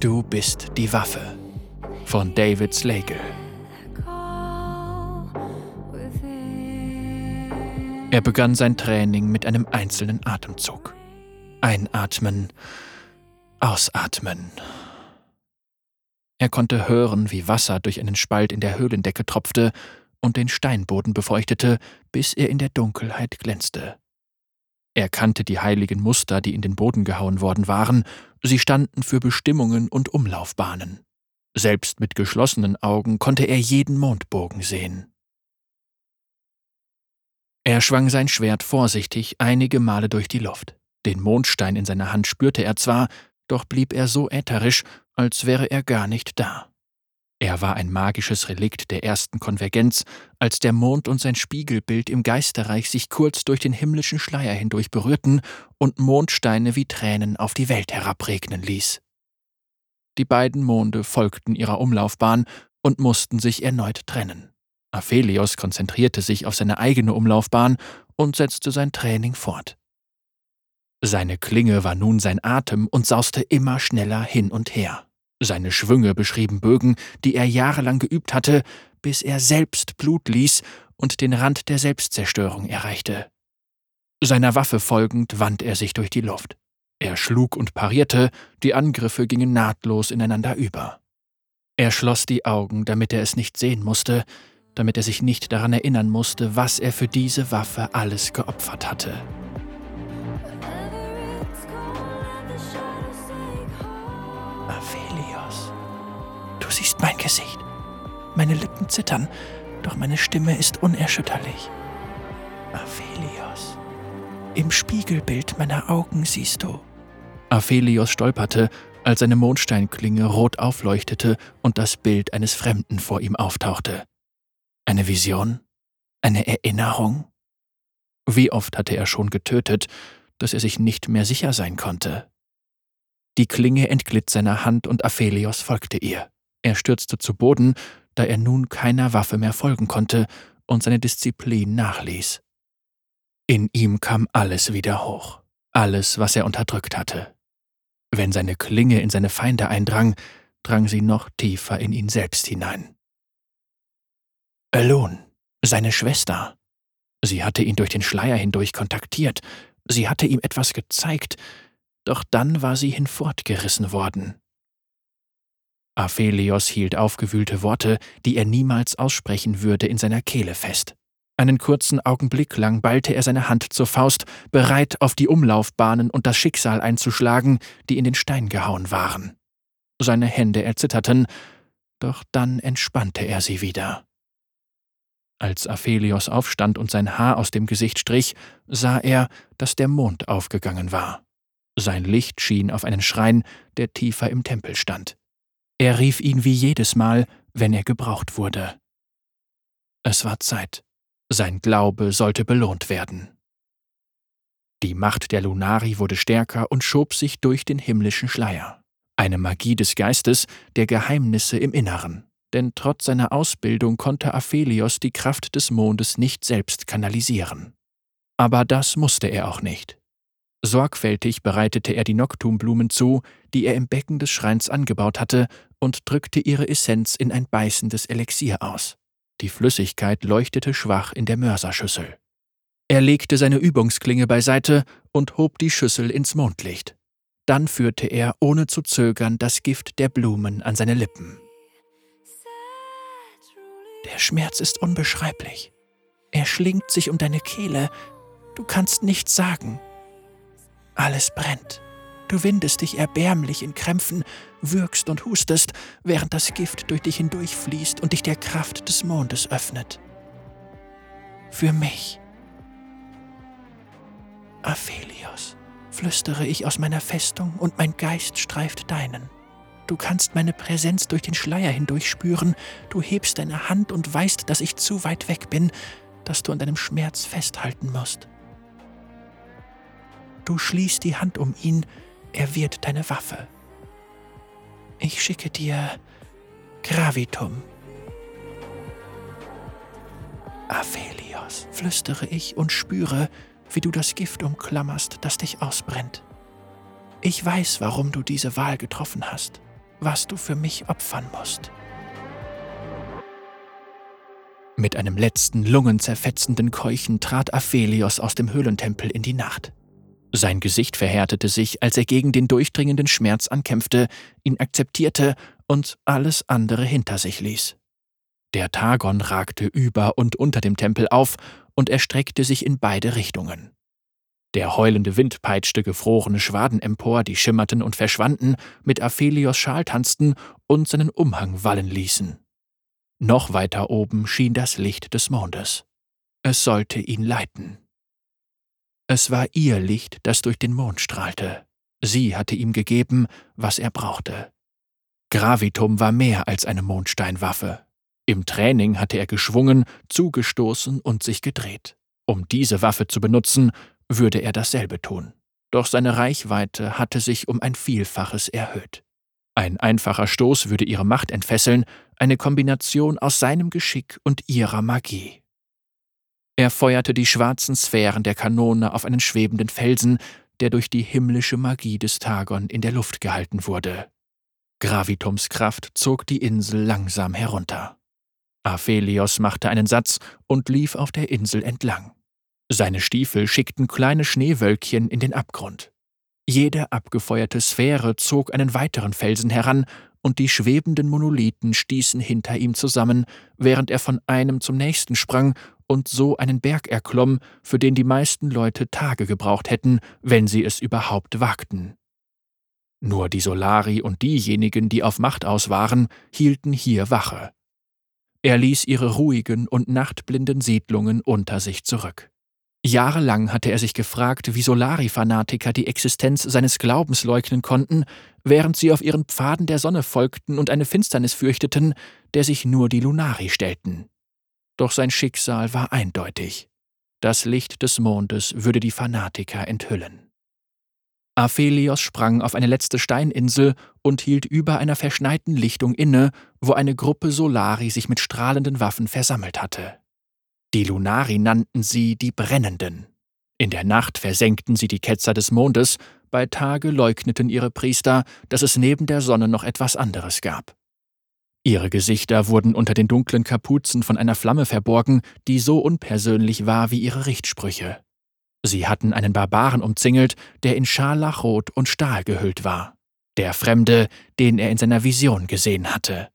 Du bist die Waffe von David Slagle. Er begann sein Training mit einem einzelnen Atemzug. Einatmen, ausatmen. Er konnte hören, wie Wasser durch einen Spalt in der Höhlendecke tropfte und den Steinboden befeuchtete, bis er in der Dunkelheit glänzte. Er kannte die heiligen Muster, die in den Boden gehauen worden waren, sie standen für Bestimmungen und Umlaufbahnen. Selbst mit geschlossenen Augen konnte er jeden Mondbogen sehen. Er schwang sein Schwert vorsichtig einige Male durch die Luft. Den Mondstein in seiner Hand spürte er zwar, doch blieb er so ätherisch, als wäre er gar nicht da. Er war ein magisches Relikt der ersten Konvergenz, als der Mond und sein Spiegelbild im Geisterreich sich kurz durch den himmlischen Schleier hindurch berührten und Mondsteine wie Tränen auf die Welt herabregnen ließ. Die beiden Monde folgten ihrer Umlaufbahn und mussten sich erneut trennen. Aphelios konzentrierte sich auf seine eigene Umlaufbahn und setzte sein Training fort. Seine Klinge war nun sein Atem und sauste immer schneller hin und her. Seine Schwünge beschrieben Bögen, die er jahrelang geübt hatte, bis er selbst Blut ließ und den Rand der Selbstzerstörung erreichte. Seiner Waffe folgend wand er sich durch die Luft. Er schlug und parierte, die Angriffe gingen nahtlos ineinander über. Er schloss die Augen, damit er es nicht sehen musste, damit er sich nicht daran erinnern musste, was er für diese Waffe alles geopfert hatte. Siehst mein Gesicht. Meine Lippen zittern, doch meine Stimme ist unerschütterlich. Aphelios. Im Spiegelbild meiner Augen siehst du. Aphelios stolperte, als seine Mondsteinklinge rot aufleuchtete und das Bild eines Fremden vor ihm auftauchte. Eine Vision? Eine Erinnerung? Wie oft hatte er schon getötet, dass er sich nicht mehr sicher sein konnte? Die Klinge entglitt seiner Hand und Aphelios folgte ihr. Er stürzte zu Boden, da er nun keiner Waffe mehr folgen konnte und seine Disziplin nachließ. In ihm kam alles wieder hoch, alles, was er unterdrückt hatte. Wenn seine Klinge in seine Feinde eindrang, drang sie noch tiefer in ihn selbst hinein. Alone, seine Schwester. Sie hatte ihn durch den Schleier hindurch kontaktiert, sie hatte ihm etwas gezeigt, doch dann war sie hinfortgerissen worden. Aphelios hielt aufgewühlte Worte, die er niemals aussprechen würde, in seiner Kehle fest. Einen kurzen Augenblick lang ballte er seine Hand zur Faust, bereit, auf die Umlaufbahnen und das Schicksal einzuschlagen, die in den Stein gehauen waren. Seine Hände erzitterten, doch dann entspannte er sie wieder. Als Aphelios aufstand und sein Haar aus dem Gesicht strich, sah er, dass der Mond aufgegangen war. Sein Licht schien auf einen Schrein, der tiefer im Tempel stand. Er rief ihn wie jedes Mal, wenn er gebraucht wurde. Es war Zeit. Sein Glaube sollte belohnt werden. Die Macht der Lunari wurde stärker und schob sich durch den himmlischen Schleier. Eine Magie des Geistes, der Geheimnisse im Inneren. Denn trotz seiner Ausbildung konnte Aphelios die Kraft des Mondes nicht selbst kanalisieren. Aber das musste er auch nicht. Sorgfältig bereitete er die Noctumblumen zu, die er im Becken des Schreins angebaut hatte, und drückte ihre Essenz in ein beißendes Elixier aus. Die Flüssigkeit leuchtete schwach in der Mörserschüssel. Er legte seine Übungsklinge beiseite und hob die Schüssel ins Mondlicht. Dann führte er ohne zu zögern das Gift der Blumen an seine Lippen. Der Schmerz ist unbeschreiblich. Er schlingt sich um deine Kehle. Du kannst nichts sagen. Alles brennt. Du windest dich erbärmlich in Krämpfen, würgst und hustest, während das Gift durch dich hindurchfließt und dich der Kraft des Mondes öffnet. Für mich. Aphelios, flüstere ich aus meiner Festung und mein Geist streift deinen. Du kannst meine Präsenz durch den Schleier hindurch spüren, du hebst deine Hand und weißt, dass ich zu weit weg bin, dass du an deinem Schmerz festhalten musst. Du schließt die Hand um ihn, er wird deine Waffe. Ich schicke dir Gravitum. Aphelios, flüstere ich und spüre, wie du das Gift umklammerst, das dich ausbrennt. Ich weiß, warum du diese Wahl getroffen hast, was du für mich opfern musst. Mit einem letzten lungenzerfetzenden Keuchen trat Aphelios aus dem Höhlentempel in die Nacht. Sein Gesicht verhärtete sich, als er gegen den durchdringenden Schmerz ankämpfte, ihn akzeptierte und alles andere hinter sich ließ. Der Tagon ragte über und unter dem Tempel auf und erstreckte sich in beide Richtungen. Der heulende Wind peitschte gefrorene Schwaden empor, die schimmerten und verschwanden, mit Aphelios Schal tanzten und seinen Umhang wallen ließen. Noch weiter oben schien das Licht des Mondes. Es sollte ihn leiten. Es war ihr Licht, das durch den Mond strahlte. Sie hatte ihm gegeben, was er brauchte. Gravitum war mehr als eine Mondsteinwaffe. Im Training hatte er geschwungen, zugestoßen und sich gedreht. Um diese Waffe zu benutzen, würde er dasselbe tun. Doch seine Reichweite hatte sich um ein Vielfaches erhöht. Ein einfacher Stoß würde ihre Macht entfesseln, eine Kombination aus seinem Geschick und ihrer Magie. Er feuerte die schwarzen Sphären der Kanone auf einen schwebenden Felsen, der durch die himmlische Magie des Tagon in der Luft gehalten wurde. Gravitums Kraft zog die Insel langsam herunter. Aphelios machte einen Satz und lief auf der Insel entlang. Seine Stiefel schickten kleine Schneewölkchen in den Abgrund. Jede abgefeuerte Sphäre zog einen weiteren Felsen heran, und die schwebenden Monolithen stießen hinter ihm zusammen, während er von einem zum nächsten sprang und so einen Berg erklomm, für den die meisten Leute Tage gebraucht hätten, wenn sie es überhaupt wagten. Nur die Solari und diejenigen, die auf Macht aus waren, hielten hier Wache. Er ließ ihre ruhigen und nachtblinden Siedlungen unter sich zurück. Jahrelang hatte er sich gefragt, wie Solari-Fanatiker die Existenz seines Glaubens leugnen konnten, während sie auf ihren Pfaden der Sonne folgten und eine Finsternis fürchteten, der sich nur die Lunari stellten. Doch sein Schicksal war eindeutig. Das Licht des Mondes würde die Fanatiker enthüllen. Aphelios sprang auf eine letzte Steininsel und hielt über einer verschneiten Lichtung inne, wo eine Gruppe Solari sich mit strahlenden Waffen versammelt hatte. Die Lunari nannten sie die Brennenden. In der Nacht versenkten sie die Ketzer des Mondes, bei Tage leugneten ihre Priester, dass es neben der Sonne noch etwas anderes gab. Ihre Gesichter wurden unter den dunklen Kapuzen von einer Flamme verborgen, die so unpersönlich war wie ihre Richtsprüche. Sie hatten einen Barbaren umzingelt, der in Scharlachrot und Stahl gehüllt war. Der Fremde, den er in seiner Vision gesehen hatte.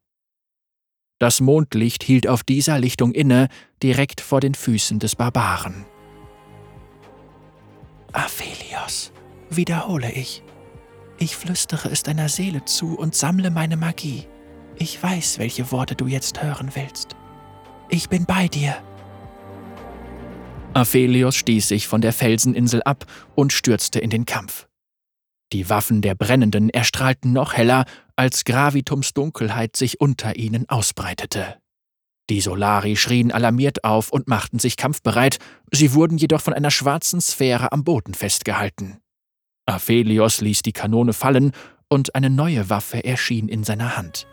Das Mondlicht hielt auf dieser Lichtung inne, direkt vor den Füßen des Barbaren. Aphelios, wiederhole ich. Ich flüstere es deiner Seele zu und sammle meine Magie. Ich weiß, welche Worte du jetzt hören willst. Ich bin bei dir. Aphelios stieß sich von der Felseninsel ab und stürzte in den Kampf. Die Waffen der Brennenden erstrahlten noch heller, als Gravitums Dunkelheit sich unter ihnen ausbreitete. Die Solari schrien alarmiert auf und machten sich kampfbereit, sie wurden jedoch von einer schwarzen Sphäre am Boden festgehalten. Aphelios ließ die Kanone fallen und eine neue Waffe erschien in seiner Hand.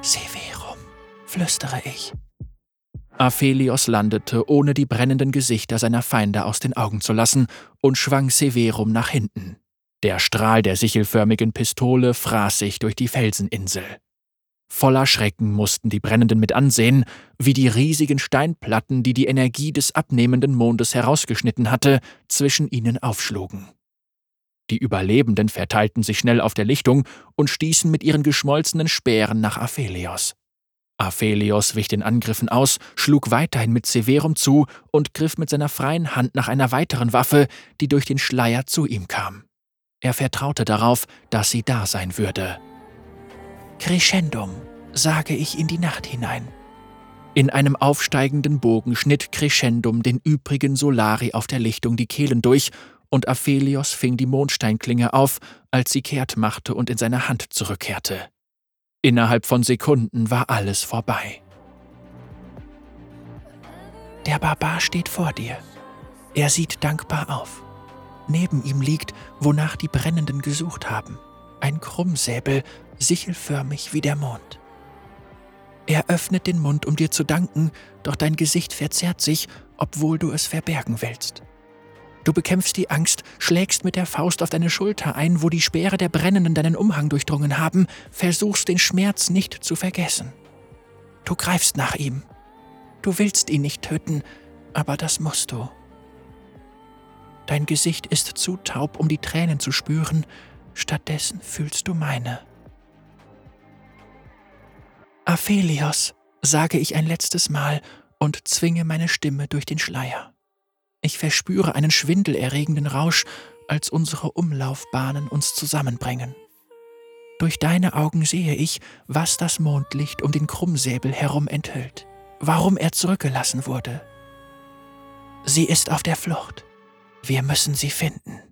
Severum, flüstere ich. Aphelios landete, ohne die brennenden Gesichter seiner Feinde aus den Augen zu lassen, und schwang Severum nach hinten. Der Strahl der sichelförmigen Pistole fraß sich durch die Felseninsel. Voller Schrecken mussten die Brennenden mit ansehen, wie die riesigen Steinplatten, die die Energie des abnehmenden Mondes herausgeschnitten hatte, zwischen ihnen aufschlugen. Die Überlebenden verteilten sich schnell auf der Lichtung und stießen mit ihren geschmolzenen Speeren nach Aphelios. Aphelios wich den Angriffen aus, schlug weiterhin mit Severum zu und griff mit seiner freien Hand nach einer weiteren Waffe, die durch den Schleier zu ihm kam. Er vertraute darauf, dass sie da sein würde. Crescendum, sage ich in die Nacht hinein. In einem aufsteigenden Bogen schnitt Crescendum den übrigen Solari auf der Lichtung die Kehlen durch und Aphelios fing die Mondsteinklinge auf, als sie kehrt machte und in seine Hand zurückkehrte. Innerhalb von Sekunden war alles vorbei. Der Barbar steht vor dir. Er sieht dankbar auf. Neben ihm liegt, wonach die Brennenden gesucht haben, ein Krummsäbel, sichelförmig wie der Mond. Er öffnet den Mund, um dir zu danken, doch dein Gesicht verzerrt sich, obwohl du es verbergen willst. Du bekämpfst die Angst, schlägst mit der Faust auf deine Schulter ein, wo die Speere der Brennenden deinen Umhang durchdrungen haben, versuchst den Schmerz nicht zu vergessen. Du greifst nach ihm. Du willst ihn nicht töten, aber das musst du. Dein Gesicht ist zu taub, um die Tränen zu spüren, stattdessen fühlst du meine. Aphelios, sage ich ein letztes Mal und zwinge meine Stimme durch den Schleier. Ich verspüre einen schwindelerregenden Rausch, als unsere Umlaufbahnen uns zusammenbringen. Durch deine Augen sehe ich, was das Mondlicht um den Krummsäbel herum enthüllt, warum er zurückgelassen wurde. Sie ist auf der Flucht. Wir müssen sie finden.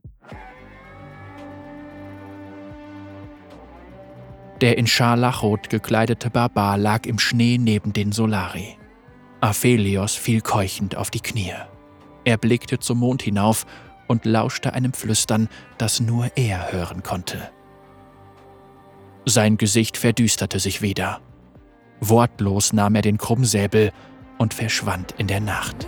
Der in Scharlachrot gekleidete Barbar lag im Schnee neben den Solari. Aphelios fiel keuchend auf die Knie. Er blickte zum Mond hinauf und lauschte einem Flüstern, das nur er hören konnte. Sein Gesicht verdüsterte sich wieder. Wortlos nahm er den Krummsäbel und verschwand in der Nacht.